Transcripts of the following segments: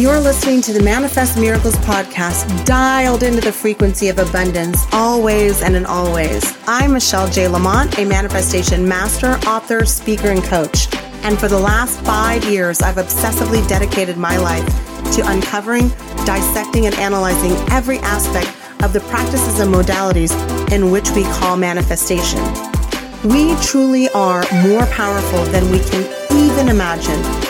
You're listening to the Manifest Miracles podcast, dialed into the frequency of abundance, always and in always. I'm Michelle J. Lamont, a manifestation master, author, speaker, and coach. And for the last five years, I've obsessively dedicated my life to uncovering, dissecting, and analyzing every aspect of the practices and modalities in which we call manifestation. We truly are more powerful than we can even imagine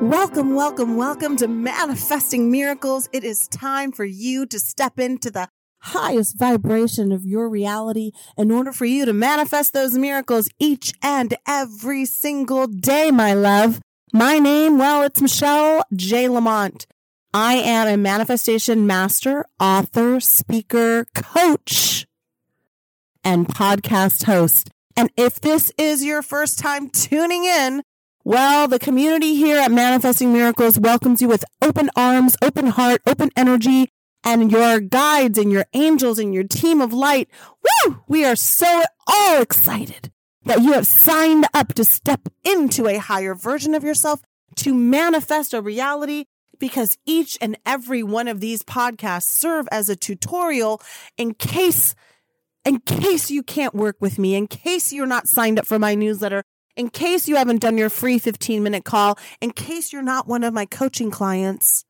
Welcome, welcome, welcome to Manifesting Miracles. It is time for you to step into the highest vibration of your reality in order for you to manifest those miracles each and every single day, my love. My name, well, it's Michelle J. Lamont. I am a manifestation master, author, speaker, coach, and podcast host. And if this is your first time tuning in, well, the community here at Manifesting Miracles welcomes you with open arms, open heart, open energy, and your guides and your angels and your team of light. Woo! We are so all excited that you have signed up to step into a higher version of yourself to manifest a reality because each and every one of these podcasts serve as a tutorial in case in case you can't work with me, in case you're not signed up for my newsletter, in case you haven't done your free 15 minute call, in case you're not one of my coaching clients.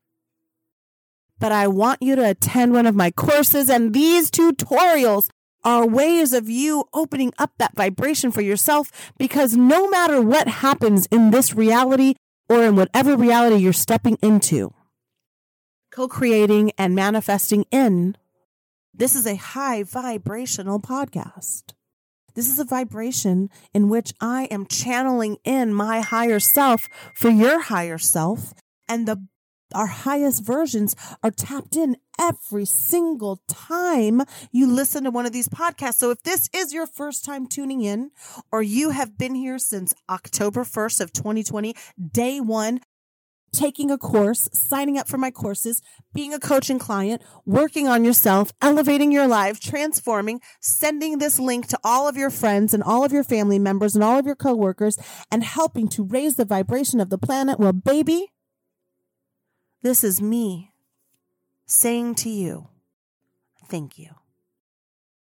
But I want you to attend one of my courses and these tutorials are ways of you opening up that vibration for yourself because no matter what happens in this reality or in whatever reality you're stepping into, co-creating and manifesting in, this is a high vibrational podcast. This is a vibration in which I am channeling in my higher self for your higher self. And the our highest versions are tapped in every single time you listen to one of these podcasts. So if this is your first time tuning in or you have been here since October 1st of 2020, day one, taking a course, signing up for my courses, being a coaching client, working on yourself, elevating your life, transforming, sending this link to all of your friends and all of your family members and all of your coworkers and helping to raise the vibration of the planet. Well, baby, this is me. saying to you, thank you.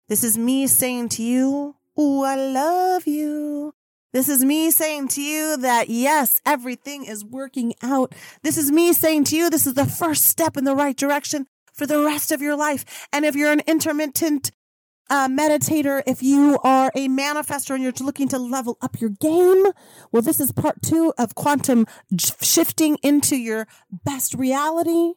This is me saying to you, oh, I love you. This is me saying to you that yes, everything is working out. This is me saying to you, this is the first step in the right direction for the rest of your life. And if you're an intermittent uh, meditator, if you are a manifester and you're looking to level up your game, well, this is part two of quantum shifting into your best reality.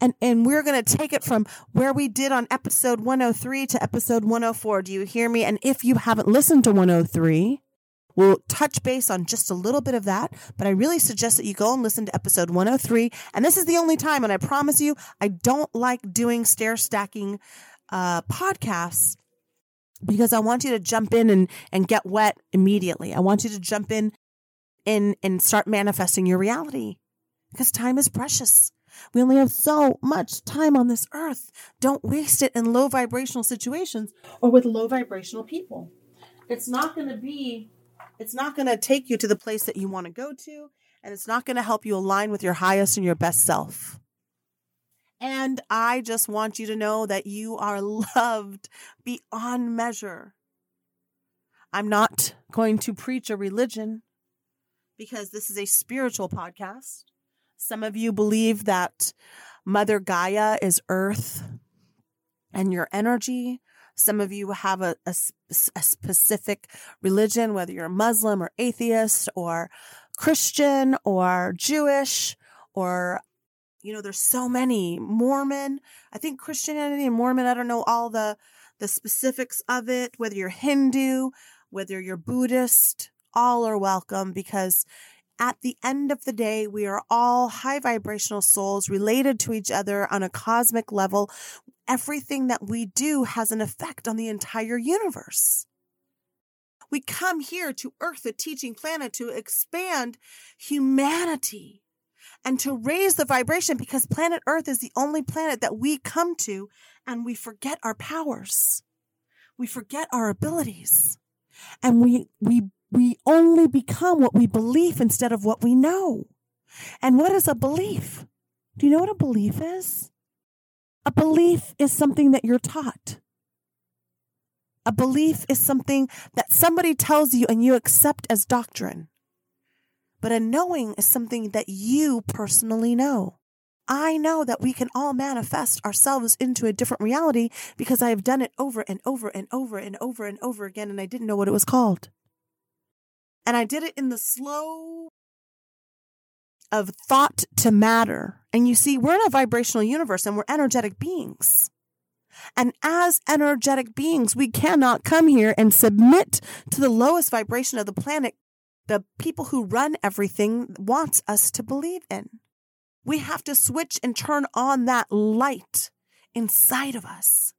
And, and we're going to take it from where we did on episode 103 to episode 104. Do you hear me? And if you haven't listened to 103, we'll touch base on just a little bit of that. But I really suggest that you go and listen to episode 103. And this is the only time, and I promise you, I don't like doing stair stacking uh, podcasts because I want you to jump in and, and get wet immediately. I want you to jump in and, and start manifesting your reality because time is precious. We only have so much time on this earth. Don't waste it in low vibrational situations or with low vibrational people. It's not going to be, it's not going to take you to the place that you want to go to, and it's not going to help you align with your highest and your best self. And I just want you to know that you are loved beyond measure. I'm not going to preach a religion because this is a spiritual podcast. Some of you believe that Mother Gaia is earth and your energy. Some of you have a, a, a, specific religion, whether you're Muslim or atheist or Christian or Jewish or you know, there's so many Mormon. I think Christianity and Mormon, I don't know all the, the specifics of it, whether you're Hindu, whether you're Buddhist, all are welcome because at the end of the day, we are all high vibrational souls related to each other on a cosmic level. Everything that we do has an effect on the entire universe. We come here to Earth, a teaching planet, to expand humanity and to raise the vibration because planet Earth is the only planet that we come to and we forget our powers. We forget our abilities and we, we, we only become what we believe instead of what we know. And what is a belief? Do you know what a belief is? A belief is something that you're taught. A belief is something that somebody tells you and you accept as doctrine. But a knowing is something that you personally know. I know that we can all manifest ourselves into a different reality because I have done it over and over and over and over and over again, and I didn't know what it was called. And I did it in the slow of thought to matter. And you see, we're in a vibrational universe and we're energetic beings. And as energetic beings, we cannot come here and submit to the lowest vibration of the planet the people who run everything wants us to believe in. We have to switch and turn on that light inside of us.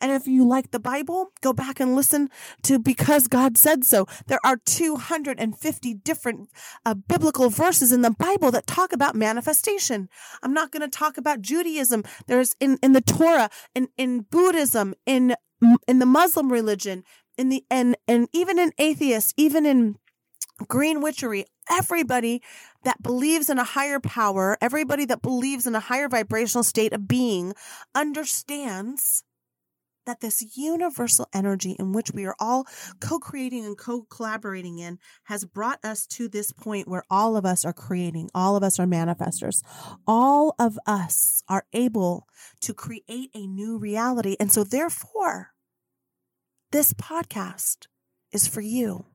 And if you like the Bible, go back and listen to Because God Said So. There are 250 different uh, biblical verses in the Bible that talk about manifestation. I'm not going to talk about Judaism. There's in, in the Torah, in, in Buddhism, in, in the Muslim religion, in the and and even in atheists, even in green witchery, everybody that believes in a higher power, everybody that believes in a higher vibrational state of being understands that this universal energy in which we are all co-creating and co-collaborating in has brought us to this point where all of us are creating, all of us are manifestors. All of us are able to create a new reality. And so therefore, this podcast is for you.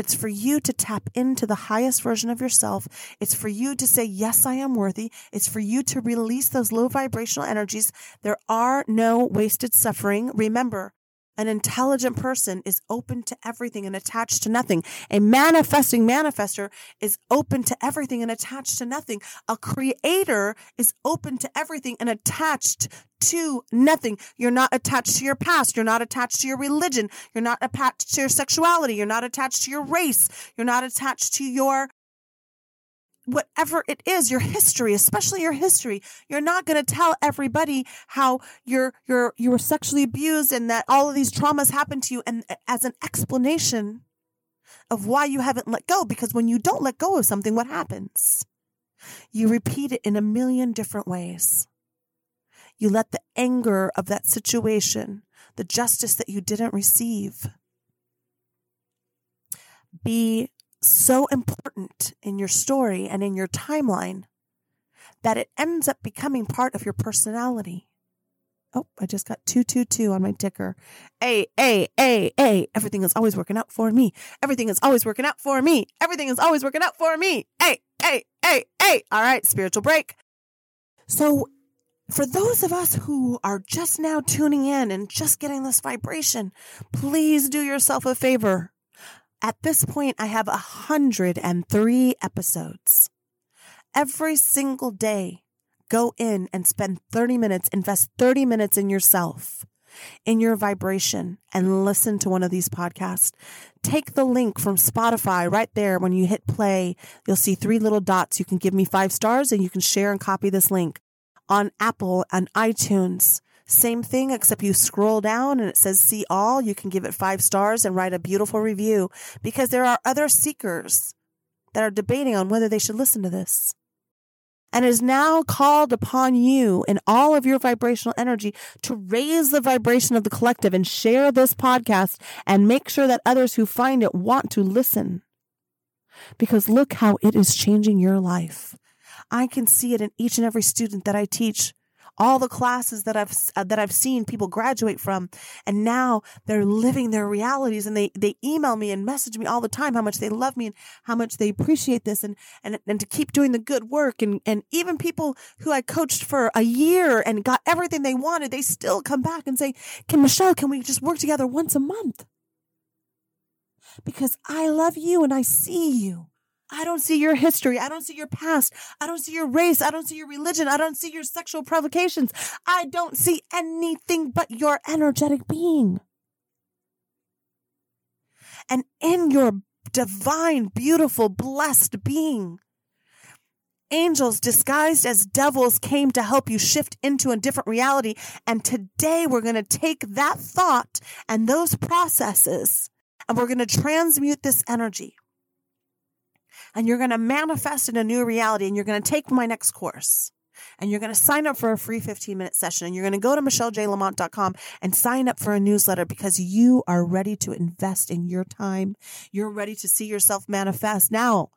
It's for you to tap into the highest version of yourself. It's for you to say, Yes, I am worthy. It's for you to release those low vibrational energies. There are no wasted suffering. Remember, an intelligent person is open to everything and attached to nothing. A manifesting manifester is open to everything and attached to nothing. A creator is open to everything and attached to nothing. You're not attached to your past. You're not attached to your religion. You're not attached to your sexuality. You're not attached to your race. You're not attached to your whatever it is, your history, especially your history. You're not going to tell everybody how you're, you're, you were sexually abused and that all of these traumas happened to you and as an explanation of why you haven't let go. Because when you don't let go of something, what happens? You repeat it in a million different ways. You let the anger of that situation, the justice that you didn't receive, be so important in your story and in your timeline that it ends up becoming part of your personality. Oh, I just got 222 on my ticker. A, A, A, A. Everything is always working out for me. Everything is always working out for me. Everything is always working out for me. A, A, A, A. All right, spiritual break. So, for those of us who are just now tuning in and just getting this vibration, please do yourself a favor. At this point, I have 103 episodes. Every single day, go in and spend 30 minutes, invest 30 minutes in yourself, in your vibration, and listen to one of these podcasts. Take the link from Spotify right there. When you hit play, you'll see three little dots. You can give me five stars and you can share and copy this link on Apple and iTunes. Same thing, except you scroll down and it says see all. You can give it five stars and write a beautiful review because there are other seekers that are debating on whether they should listen to this and is now called upon you in all of your vibrational energy to raise the vibration of the collective and share this podcast and make sure that others who find it want to listen. Because look how it is changing your life. I can see it in each and every student that I teach all the classes that I've uh, that I've seen people graduate from and now they're living their realities and they they email me and message me all the time how much they love me and how much they appreciate this and and and to keep doing the good work and and even people who I coached for a year and got everything they wanted they still come back and say can Michelle can we just work together once a month? Because I love you and I see you I don't see your history. I don't see your past. I don't see your race. I don't see your religion. I don't see your sexual provocations. I don't see anything but your energetic being. And in your divine, beautiful, blessed being, angels disguised as devils came to help you shift into a different reality. And today we're going to take that thought and those processes and we're going to transmute this energy and you're going to manifest in a new reality and you're going to take my next course and you're going to sign up for a free 15 minute session and you're going to go to michellejlamont.com and sign up for a newsletter because you are ready to invest in your time. You're ready to see yourself manifest. Now,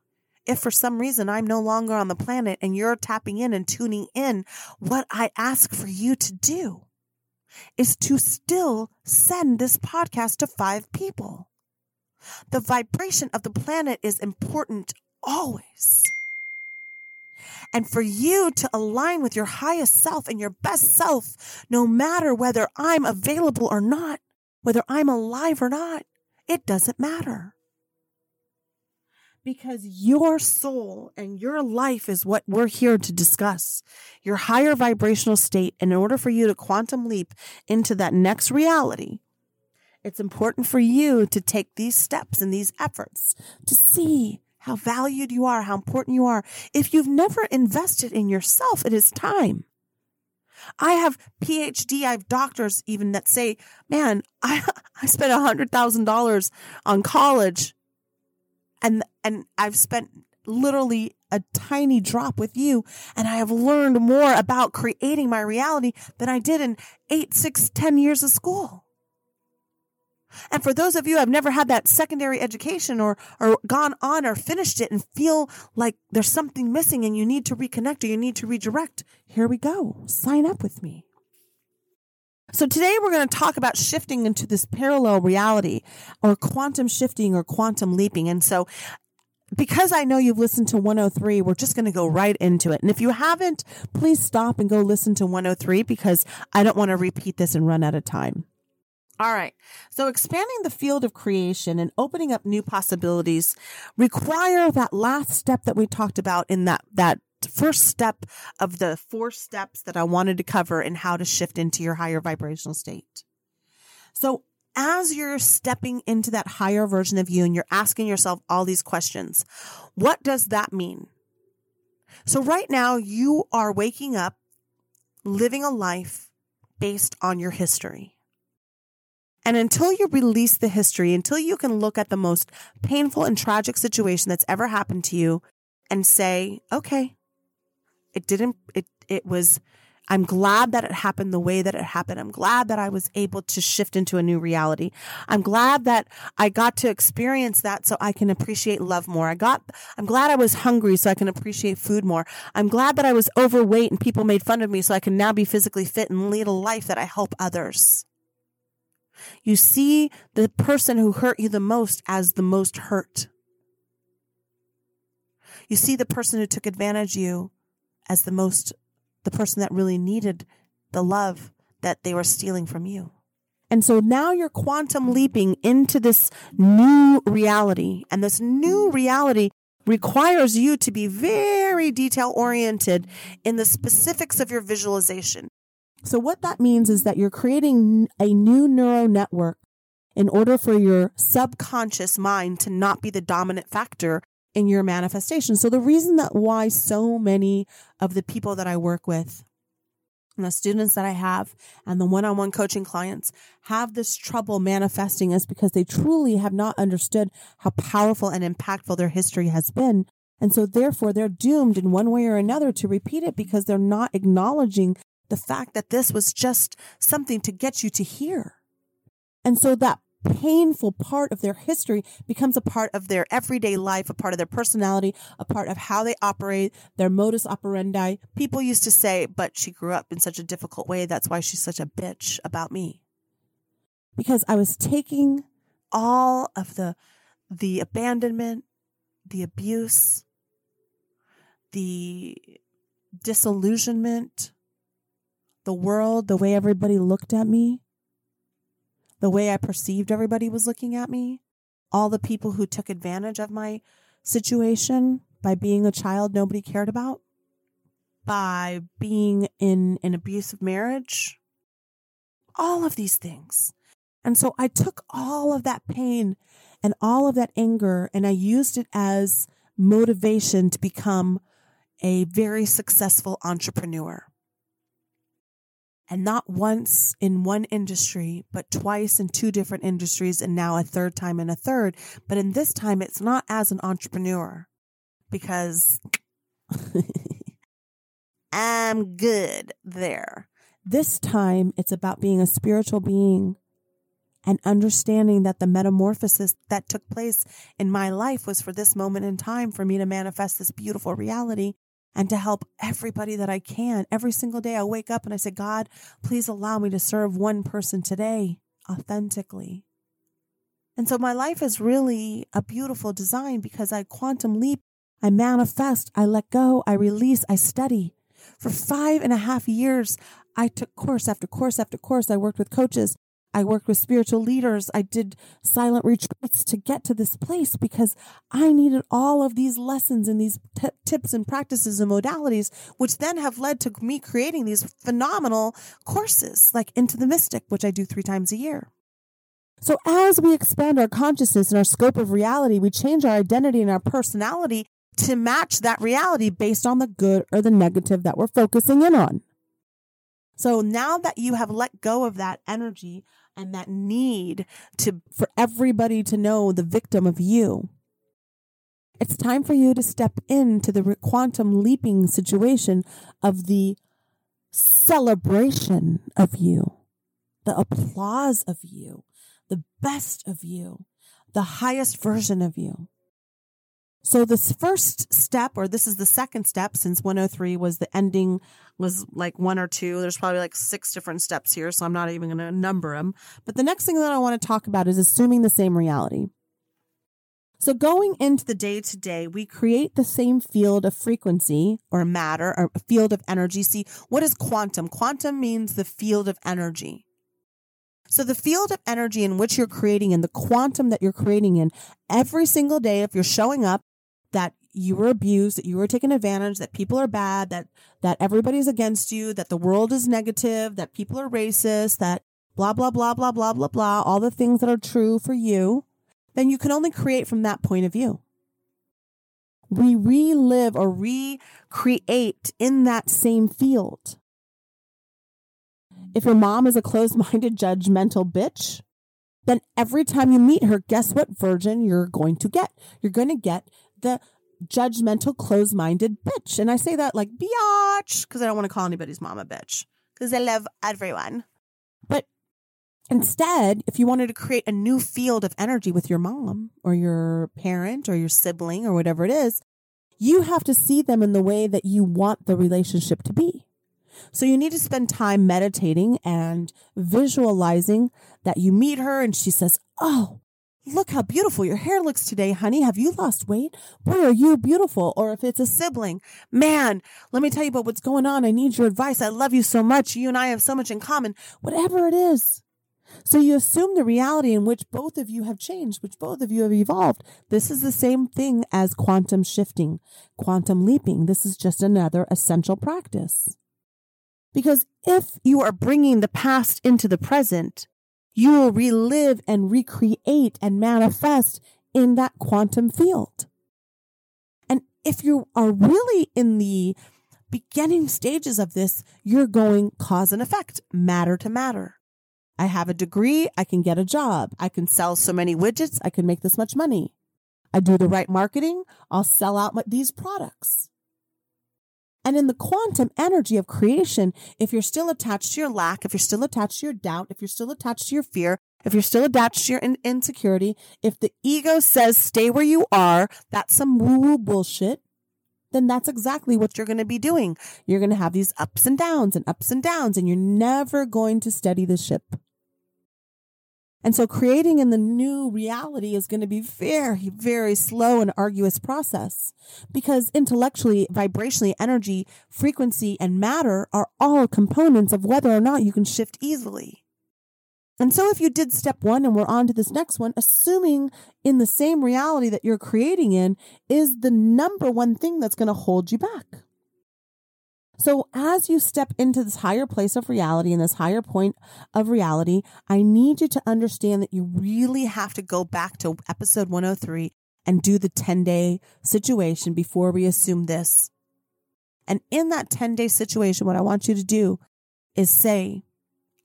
if for some reason I'm no longer on the planet and you're tapping in and tuning in, what I ask for you to do is to still send this podcast to five people. The vibration of the planet is important always. And for you to align with your highest self and your best self, no matter whether I'm available or not, whether I'm alive or not, it doesn't matter. Because your soul and your life is what we're here to discuss. Your higher vibrational state. And in order for you to quantum leap into that next reality, it's important for you to take these steps and these efforts to see how valued you are, how important you are. If you've never invested in yourself, it is time. I have PhD, I have doctors even that say, man, I, I spent a hundred thousand dollars on college and, and I've spent literally a tiny drop with you. And I have learned more about creating my reality than I did in eight, six, ten years of school. And for those of you who have never had that secondary education or, or gone on or finished it and feel like there's something missing and you need to reconnect or you need to redirect, here we go. Sign up with me. So today we're going to talk about shifting into this parallel reality or quantum shifting or quantum leaping. And so because I know you've listened to 103, we're just going to go right into it. And if you haven't, please stop and go listen to 103 because I don't want to repeat this and run out of time. All right. So expanding the field of creation and opening up new possibilities require that last step that we talked about in that, that first step of the four steps that I wanted to cover in how to shift into your higher vibrational state. So as you're stepping into that higher version of you and you're asking yourself all these questions, what does that mean? So right now you are waking up, living a life based on your history. And until you release the history, until you can look at the most painful and tragic situation that's ever happened to you and say, okay, it didn't, it, it was, I'm glad that it happened the way that it happened. I'm glad that I was able to shift into a new reality. I'm glad that I got to experience that so I can appreciate love more. I got, I'm glad I was hungry so I can appreciate food more. I'm glad that I was overweight and people made fun of me so I can now be physically fit and lead a life that I help others. You see the person who hurt you the most as the most hurt. You see the person who took advantage of you as the most the person that really needed the love that they were stealing from you. And so now you're quantum leaping into this new reality. And this new reality requires you to be very detail oriented in the specifics of your visualization. So what that means is that you're creating a new neural network in order for your subconscious mind to not be the dominant factor in your manifestation. So the reason that why so many of the people that I work with and the students that I have and the one-on-one coaching clients have this trouble manifesting is because they truly have not understood how powerful and impactful their history has been. And so therefore they're doomed in one way or another to repeat it because they're not acknowledging the fact that this was just something to get you to hear. And so that painful part of their history becomes a part of their everyday life, a part of their personality, a part of how they operate, their modus operandi. People used to say, but she grew up in such a difficult way. That's why she's such a bitch about me. Because I was taking all of the, the abandonment, the abuse, the disillusionment, the world, the way everybody looked at me, the way I perceived everybody was looking at me, all the people who took advantage of my situation by being a child nobody cared about, by being in an abusive marriage, all of these things. And so I took all of that pain and all of that anger and I used it as motivation to become a very successful entrepreneur and not once in one industry, but twice in two different industries, and now a third time in a third. But in this time, it's not as an entrepreneur because I'm good there. This time, it's about being a spiritual being and understanding that the metamorphosis that took place in my life was for this moment in time for me to manifest this beautiful reality and to help everybody that I can. Every single day I wake up and I say, God, please allow me to serve one person today authentically. And so my life is really a beautiful design because I quantum leap, I manifest, I let go, I release, I study. For five and a half years, I took course after course after course. I worked with coaches. I worked with spiritual leaders. I did silent retreats to get to this place because I needed all of these lessons and these t- tips and practices and modalities, which then have led to me creating these phenomenal courses like Into the Mystic, which I do three times a year. So as we expand our consciousness and our scope of reality, we change our identity and our personality to match that reality based on the good or the negative that we're focusing in on. So now that you have let go of that energy and that need to for everybody to know the victim of you. It's time for you to step into the quantum leaping situation of the celebration of you, the applause of you, the best of you, the highest version of you. So this first step, or this is the second step, since 103 was the ending, was like one or two. There's probably like six different steps here, so I'm not even going to number them. But the next thing that I want to talk about is assuming the same reality. So going into the day to day, we create the same field of frequency or matter or field of energy. See, what is quantum? Quantum means the field of energy. So the field of energy in which you're creating in the quantum that you're creating in every single day, if you're showing up, that you were abused, that you were taken advantage, that people are bad, that that everybody's against you, that the world is negative, that people are racist, that blah blah blah blah blah blah blah, all the things that are true for you, then you can only create from that point of view. We relive or recreate in that same field. If your mom is a closed minded, judgmental bitch, then every time you meet her, guess what virgin you're going to get? You're going to get the judgmental, closed minded bitch. And I say that like biatch because I don't want to call anybody's mom a bitch because I love everyone. But instead, if you wanted to create a new field of energy with your mom or your parent or your sibling or whatever it is, you have to see them in the way that you want the relationship to be. So you need to spend time meditating and visualizing that you meet her and she says, Oh, look how beautiful your hair looks today, honey. Have you lost weight? Boy, are you beautiful. Or if it's a sibling, man, let me tell you about what's going on. I need your advice. I love you so much. You and I have so much in common. Whatever it is. So you assume the reality in which both of you have changed, which both of you have evolved. This is the same thing as quantum shifting, quantum leaping. This is just another essential practice. Because if you are bringing the past into the present, you will relive and recreate and manifest in that quantum field. And if you are really in the beginning stages of this, you're going cause and effect, matter to matter. I have a degree, I can get a job. I can sell so many widgets, I can make this much money. I do the right marketing, I'll sell out my, these products. And in the quantum energy of creation, if you're still attached to your lack, if you're still attached to your doubt, if you're still attached to your fear, if you're still attached to your in- insecurity, if the ego says stay where you are, that's some woo woo bullshit, then that's exactly what you're going to be doing. You're going to have these ups and downs and ups and downs, and you're never going to steady the ship. And so creating in the new reality is going to be very, very slow and arduous process because intellectually, vibrationally, energy, frequency, and matter are all components of whether or not you can shift easily. And so if you did step one and we're on to this next one, assuming in the same reality that you're creating in is the number one thing that's going to hold you back. So as you step into this higher place of reality and this higher point of reality, I need you to understand that you really have to go back to episode 103 and do the 10 day situation before we assume this. And in that 10 day situation, what I want you to do is say,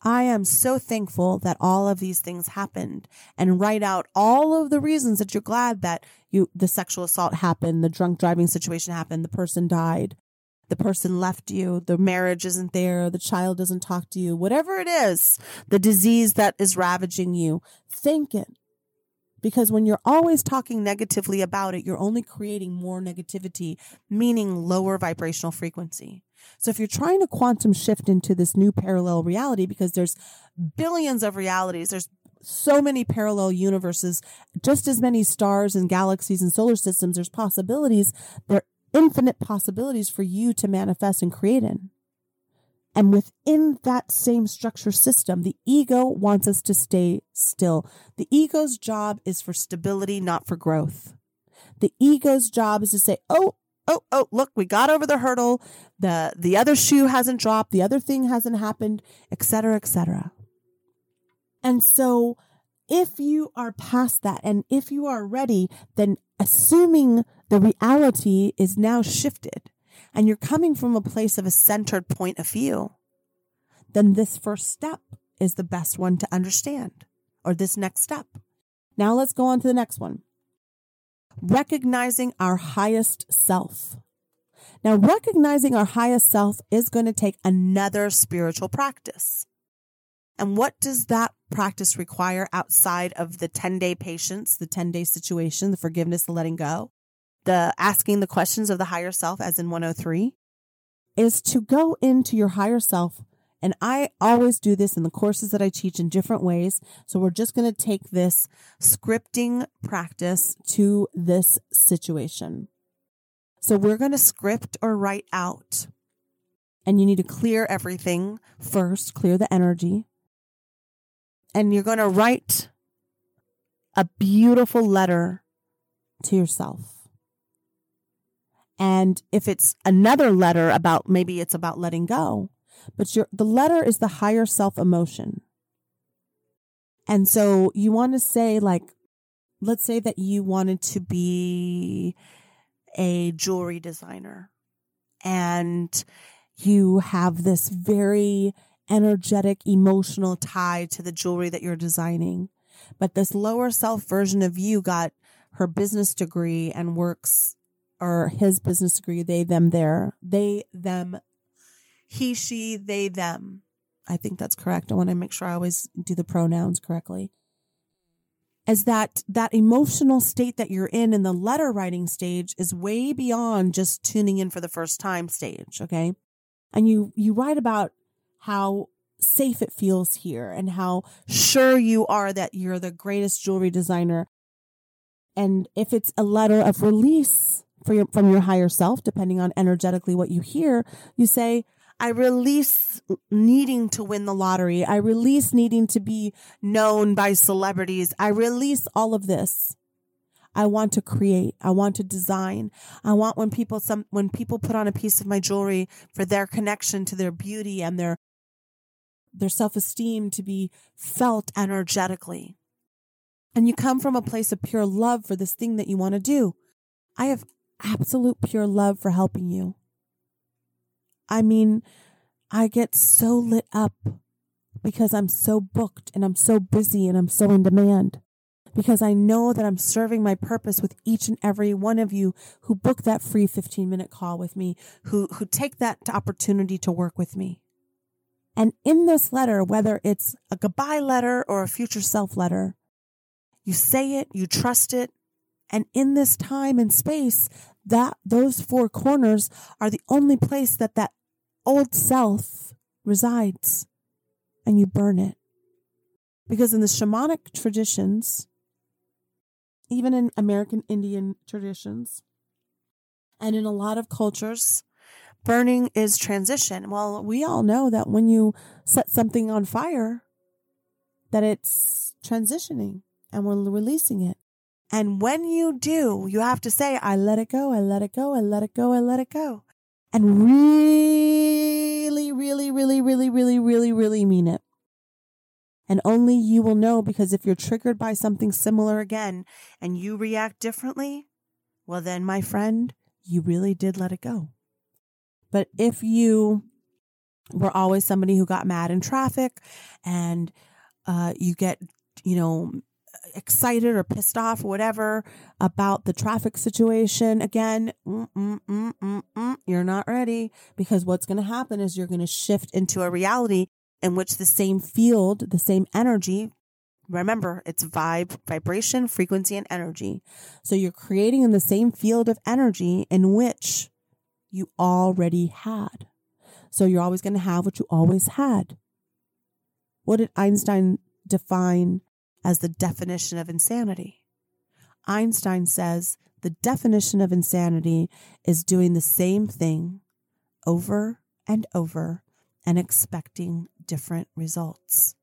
I am so thankful that all of these things happened and write out all of the reasons that you're glad that you, the sexual assault happened, the drunk driving situation happened, the person died, the person left you, the marriage isn't there, the child doesn't talk to you, whatever it is, the disease that is ravaging you, think it. Because when you're always talking negatively about it, you're only creating more negativity, meaning lower vibrational frequency. So if you're trying to quantum shift into this new parallel reality, because there's billions of realities, there's so many parallel universes, just as many stars and galaxies and solar systems, there's possibilities. There infinite possibilities for you to manifest and create in. And within that same structure system, the ego wants us to stay still. The ego's job is for stability, not for growth. The ego's job is to say, oh, oh, oh, look, we got over the hurdle. The, the other shoe hasn't dropped. The other thing hasn't happened, etc., etc. And so if you are past that and if you are ready, then assuming the reality is now shifted and you're coming from a place of a centered point of view, then this first step is the best one to understand, or this next step. Now let's go on to the next one. Recognizing our highest self. Now, recognizing our highest self is going to take another spiritual practice. And what does that practice require outside of the 10 day patience, the 10 day situation, the forgiveness, the letting go? The asking the questions of the higher self, as in 103, is to go into your higher self. And I always do this in the courses that I teach in different ways. So we're just going to take this scripting practice to this situation. So we're going to script or write out. And you need to clear everything first, clear the energy. And you're going to write a beautiful letter to yourself. And if it's another letter about maybe it's about letting go, but your the letter is the higher self emotion. And so you want to say like let's say that you wanted to be a jewelry designer and you have this very energetic emotional tie to the jewelry that you're designing. But this lower self version of you got her business degree and works or his business degree, they, them, their, they, them, he, she, they, them. I think that's correct. I want to make sure I always do the pronouns correctly. Is that that emotional state that you're in in the letter writing stage is way beyond just tuning in for the first time stage, okay? And you you write about how safe it feels here and how sure you are that you're the greatest jewelry designer. And if it's a letter of release your, from your higher self, depending on energetically what you hear, you say, I release needing to win the lottery. I release needing to be known by celebrities. I release all of this. I want to create. I want to design. I want when people some when people put on a piece of my jewelry for their connection to their beauty and their their self-esteem to be felt energetically. And you come from a place of pure love for this thing that you want to do. I have absolute pure love for helping you. I mean, I get so lit up because I'm so booked and I'm so busy and I'm so in demand. Because I know that I'm serving my purpose with each and every one of you who book that free 15 minute call with me, who, who take that opportunity to work with me. And in this letter, whether it's a goodbye letter or a future self letter, you say it, you trust it. And in this time and space, that those four corners are the only place that that old self resides and you burn it. Because in the shamanic traditions, even in American Indian traditions, and in a lot of cultures, burning is transition. Well, we all know that when you set something on fire, that it's transitioning and we're releasing it. And when you do, you have to say, I let it go, I let it go, I let it go, I let it go and really, really, really, really, really, really, really mean it. And only you will know because if you're triggered by something similar again and you react differently, well, then, my friend, you really did let it go. But if you were always somebody who got mad in traffic and uh, you get, you know, excited or pissed off or whatever about the traffic situation again, mm, mm, mm, you're not ready because what's going to happen is you're going to shift into a reality in which the same field, the same energy, remember it's vibe, vibration, frequency, and energy. So you're creating in the same field of energy in which you already had. So you're always going to have what you always had. What did Einstein define as the definition of insanity. Einstein says the definition of insanity is doing the same thing over and over and expecting different results.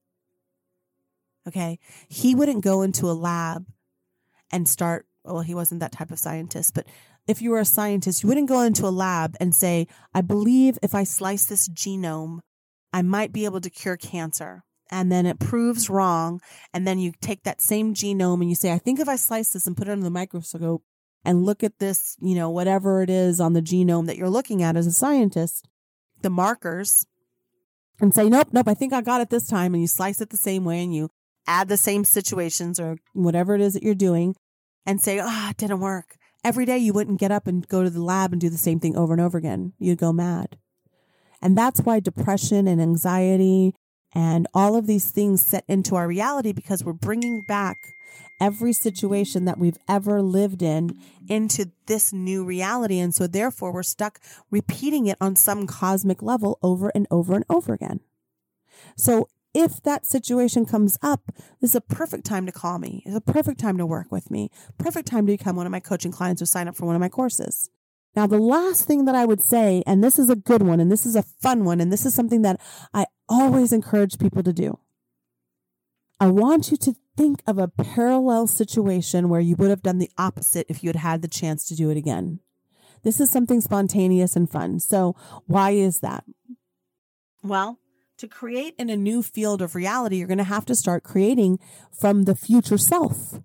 Okay. He wouldn't go into a lab and start, well, he wasn't that type of scientist, but if you were a scientist, you wouldn't go into a lab and say, I believe if I slice this genome, I might be able to cure cancer and then it proves wrong. And then you take that same genome and you say, I think if I slice this and put it under the microscope and look at this, you know, whatever it is on the genome that you're looking at as a scientist, the markers, and say, nope, nope, I think I got it this time. And you slice it the same way and you add the same situations or whatever it is that you're doing and say, ah, oh, it didn't work. Every day you wouldn't get up and go to the lab and do the same thing over and over again. You'd go mad. And that's why depression and anxiety and all of these things set into our reality because we're bringing back every situation that we've ever lived in into this new reality. And so therefore we're stuck repeating it on some cosmic level over and over and over again. So if that situation comes up, this is a perfect time to call me. It's a perfect time to work with me. Perfect time to become one of my coaching clients or sign up for one of my courses. Now, the last thing that I would say, and this is a good one, and this is a fun one, and this is something that I always encourage people to do. I want you to think of a parallel situation where you would have done the opposite if you had had the chance to do it again. This is something spontaneous and fun. So, why is that? Well, to create in a new field of reality, you're going to have to start creating from the future self.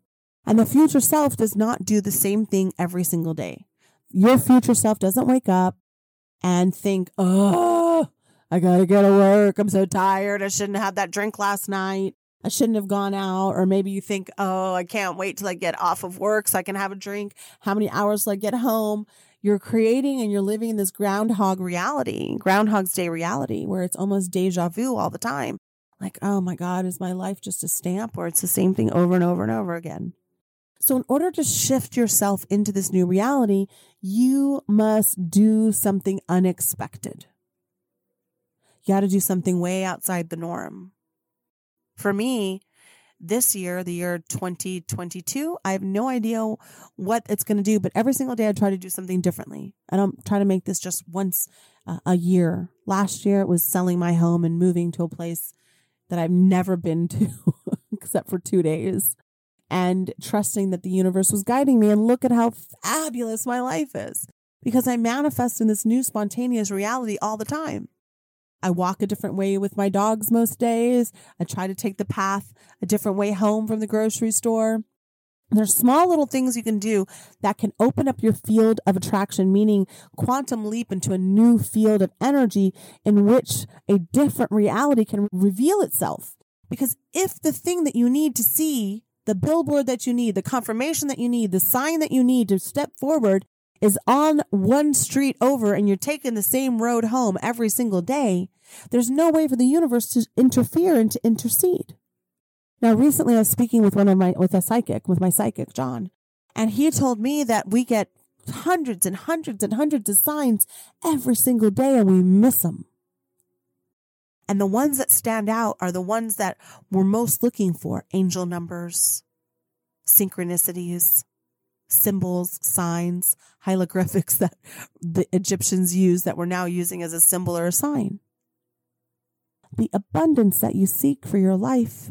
And the future self does not do the same thing every single day. Your future self doesn't wake up and think, oh, I gotta go to work. I'm so tired. I shouldn't have that drink last night. I shouldn't have gone out. Or maybe you think, oh, I can't wait till I get off of work so I can have a drink. How many hours till I get home? You're creating and you're living in this groundhog reality, groundhog's day reality, where it's almost deja vu all the time. Like, oh my God, is my life just a stamp or it's the same thing over and over and over again? So, in order to shift yourself into this new reality, you must do something unexpected. You got to do something way outside the norm. For me, this year, the year 2022, I have no idea what it's going to do, but every single day I try to do something differently. I don't try to make this just once uh, a year. Last year, it was selling my home and moving to a place that I've never been to except for two days and trusting that the universe was guiding me. And look at how fabulous my life is because I manifest in this new spontaneous reality all the time. I walk a different way with my dogs most days. I try to take the path a different way home from the grocery store. There's small little things you can do that can open up your field of attraction, meaning quantum leap into a new field of energy in which a different reality can reveal itself. Because if the thing that you need to see, the billboard that you need, the confirmation that you need, the sign that you need to step forward is on one street over and you're taking the same road home every single day, there's no way for the universe to interfere and to intercede. Now, recently I was speaking with one of my, with a psychic, with my psychic, John, and he told me that we get hundreds and hundreds and hundreds of signs every single day and we miss them. And the ones that stand out are the ones that we're most looking for angel numbers, synchronicities, symbols, signs, hieroglyphics that the Egyptians used that we're now using as a symbol or a sign. The abundance that you seek for your life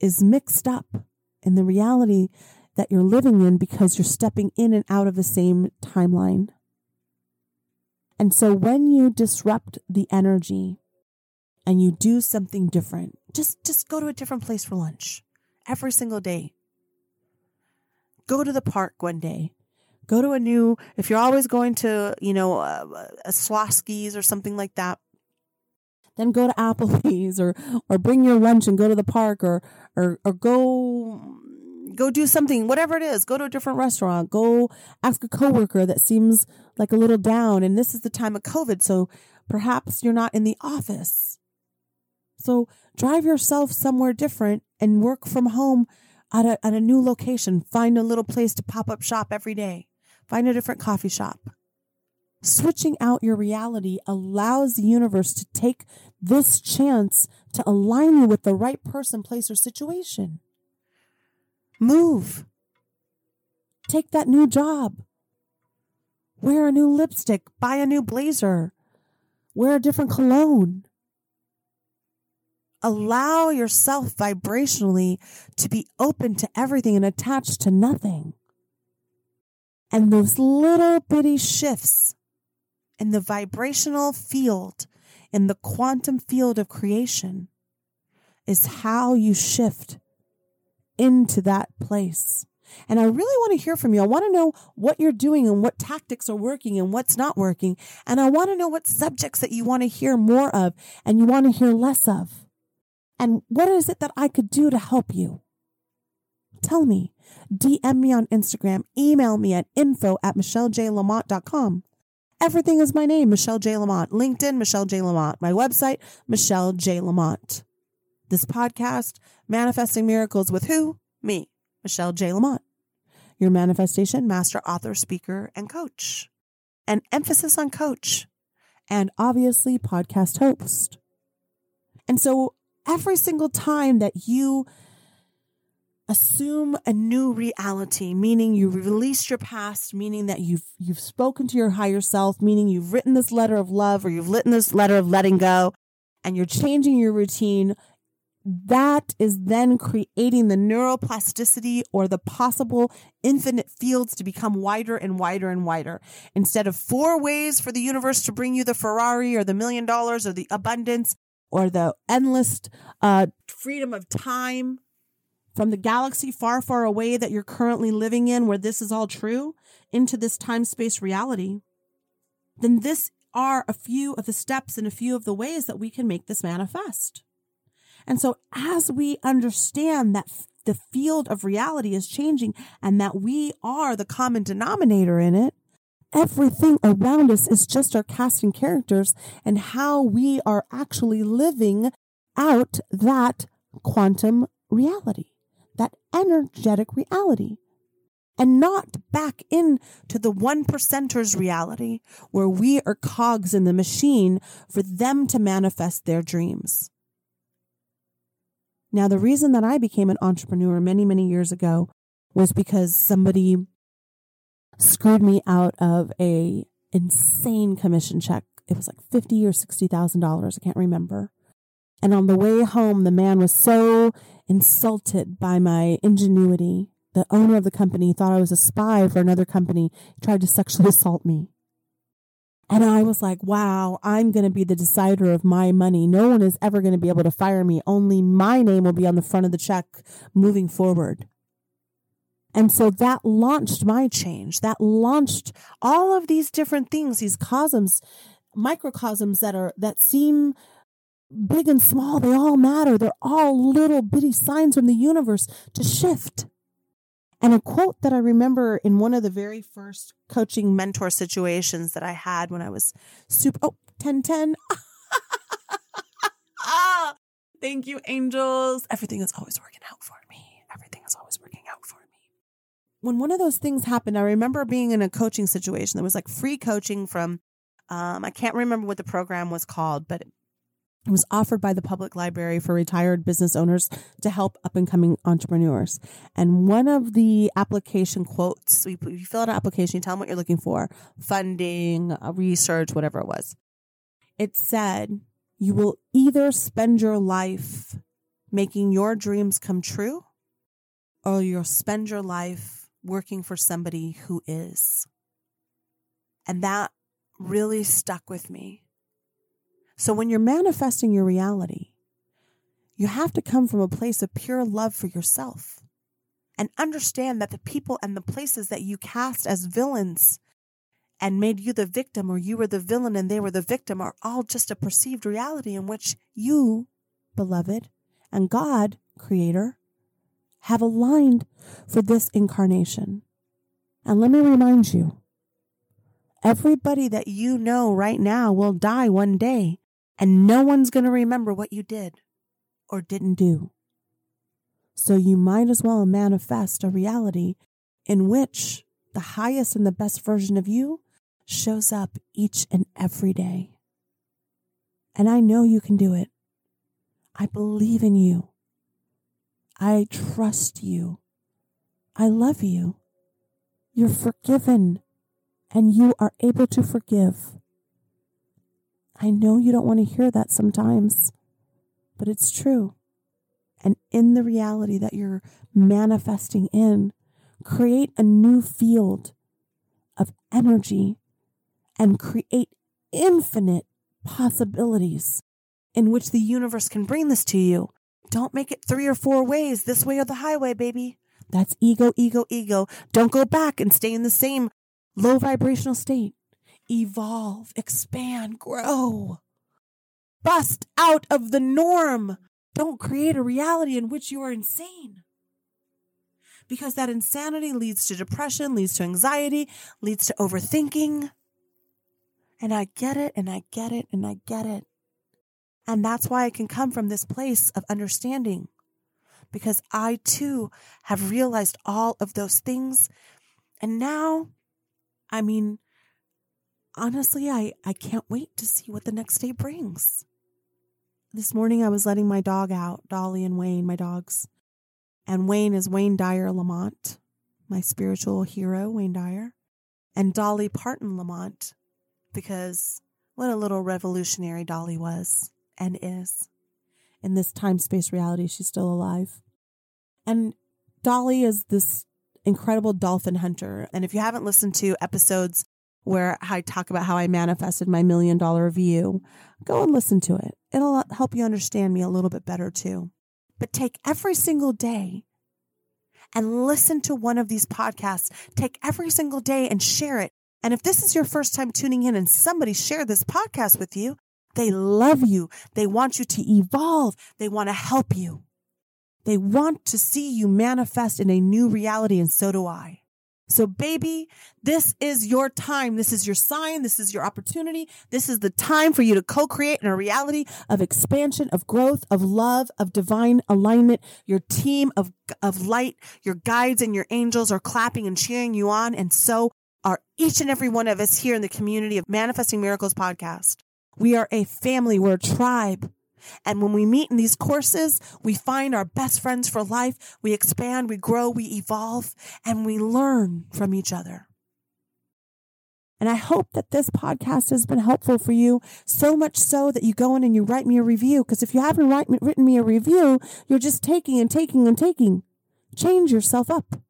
is mixed up in the reality that you're living in because you're stepping in and out of the same timeline. And so when you disrupt the energy and you do something different, just just go to a different place for lunch every single day. Go to the park one day. Go to a new, if you're always going to, you know, a, a or something like that, then go to Applebee's or, or bring your lunch and go to the park or, or, or go, go do something, whatever it is, go to a different restaurant, go ask a coworker that seems like a little down. And this is the time of COVID. So perhaps you're not in the office. So drive yourself somewhere different and work from home at a, at a new location. Find a little place to pop up shop every day. Find a different coffee shop. Switching out your reality allows the universe to take this chance to align you with the right person, place, or situation. Move. Take that new job. Wear a new lipstick. Buy a new blazer. Wear a different cologne allow yourself vibrationally to be open to everything and attached to nothing. And those little bitty shifts in the vibrational field, in the quantum field of creation, is how you shift into that place. And I really want to hear from you. I want to know what you're doing and what tactics are working and what's not working. And I want to know what subjects that you want to hear more of and you want to hear less of. And what is it that I could do to help you? Tell me. DM me on Instagram. Email me at info at michellejlamont.com. Everything is my name, Michelle J. Lamont. LinkedIn, Michelle J. Lamont. My website, Michelle J. Lamont. This podcast, Manifesting Miracles with who? Me, Michelle J. Lamont. Your manifestation master, author, speaker, and coach. An emphasis on coach. And obviously, podcast host. And so every single time that you assume a new reality meaning you released your past meaning that you've you've spoken to your higher self meaning you've written this letter of love or you've written this letter of letting go and you're changing your routine that is then creating the neuroplasticity or the possible infinite fields to become wider and wider and wider. Instead of four ways for the universe to bring you the Ferrari or the million dollars or the abundance, or the endless uh, freedom of time from the galaxy far, far away that you're currently living in, where this is all true, into this time space reality, then this are a few of the steps and a few of the ways that we can make this manifest. And so as we understand that the field of reality is changing and that we are the common denominator in it, everything around us is just our casting characters and how we are actually living out that quantum reality, that energetic reality and not back into the one percenters reality where we are cogs in the machine for them to manifest their dreams. Now, the reason that I became an entrepreneur many, many years ago was because somebody screwed me out of a insane commission check. It was like fifty or sixty thousand dollars. I can't remember. And on the way home, the man was so insulted by my ingenuity the owner of the company thought I was a spy for another company, he tried to sexually assault me. And I was like, wow, I'm going to be the decider of my money. No one is ever going to be able to fire me. Only my name will be on the front of the check moving forward. And so that launched my change. That launched all of these different things, these cosms, microcosms that are, that seem big and small. They all matter. They're all little bitty signs from the universe to shift. And a quote that I remember in one of the very first coaching mentor situations that I had when I was super, oh, 1010. Thank you, angels. Everything is always working out for me. Everything is always working out for me. When one of those things happened, I remember being in a coaching situation that was like free coaching from, um, I can't remember what the program was called, but it was offered by the public library for retired business owners to help up and coming entrepreneurs. And one of the application quotes, you, you fill out an application, you tell them what you're looking for, funding, uh, research, whatever it was. It said, you will either spend your life making your dreams come true or you'll spend your life working for somebody who is. And that really stuck with me so when you're manifesting your reality, you have to come from a place of pure love for yourself and understand that the people and the places that you cast as villains and made you the victim or you were the villain and they were the victim are all just a perceived reality in which you, beloved, and God, creator, have aligned for this incarnation. And let me remind you, everybody that you know right now will die one day and no one's going to remember what you did or didn't do. So you might as well manifest a reality in which the highest and the best version of you shows up each and every day. And I know you can do it. I believe in you. I trust you. I love you. You're forgiven and you are able to forgive. I know you don't want to hear that sometimes, but it's true. And in the reality that you're manifesting in, create a new field of energy and create infinite possibilities in which the universe can bring this to you. Don't make it three or four ways, this way or the highway, baby. That's ego, ego, ego. Don't go back and stay in the same low vibrational state evolve, expand, grow. Bust out of the norm. Don't create a reality in which you are insane. Because that insanity leads to depression, leads to anxiety, leads to overthinking. And I get it, and I get it, and I get it. And that's why I can come from this place of understanding. Because I too have realized all of those things. And now, I mean, honestly, I, I can't wait to see what the next day brings. This morning I was letting my dog out, Dolly and Wayne, my dogs. And Wayne is Wayne Dyer Lamont, my spiritual hero, Wayne Dyer. And Dolly Parton Lamont, because what a little revolutionary Dolly was and is. In this time space reality, she's still alive. And Dolly is this incredible dolphin hunter. And if you haven't listened to episodes where I talk about how I manifested my million dollar view. Go and listen to it. It'll help you understand me a little bit better too. But take every single day and listen to one of these podcasts. Take every single day and share it. And if this is your first time tuning in and somebody shared this podcast with you, They love you. They want you to evolve. They want to help you. They want to see you manifest in a new reality, and so do I. So, baby, this is your time. This is your sign. This is your opportunity. This is the time for you to co create in a reality of expansion, of growth, of love, of divine alignment. Your team of, of light, your guides and your angels are clapping and cheering you on. And so are each and every one of us here in the community of Manifesting Miracles podcast. We are a family. We're a tribe. And when we meet in these courses, we find our best friends for life. We expand, we grow, we evolve, and we learn from each other. And I hope that this podcast has been helpful for you, so much so that you go in and you write me a review. Because if you haven't write, written me a review, you're just taking and taking and taking. Change yourself up.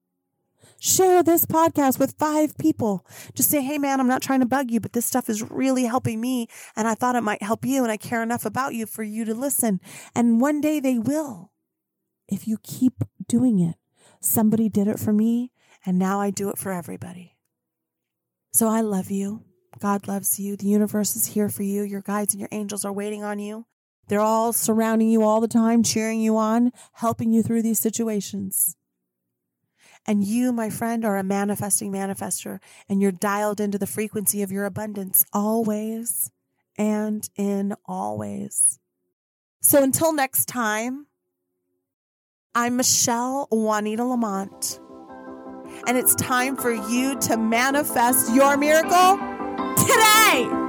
Share this podcast with five people. Just say, hey, man, I'm not trying to bug you, but this stuff is really helping me. And I thought it might help you. And I care enough about you for you to listen. And one day they will if you keep doing it. Somebody did it for me, and now I do it for everybody. So I love you. God loves you. The universe is here for you. Your guides and your angels are waiting on you. They're all surrounding you all the time, cheering you on, helping you through these situations. And you, my friend, are a manifesting manifester and you're dialed into the frequency of your abundance always and in always. So until next time, I'm Michelle Juanita Lamont, and it's time for you to manifest your miracle today.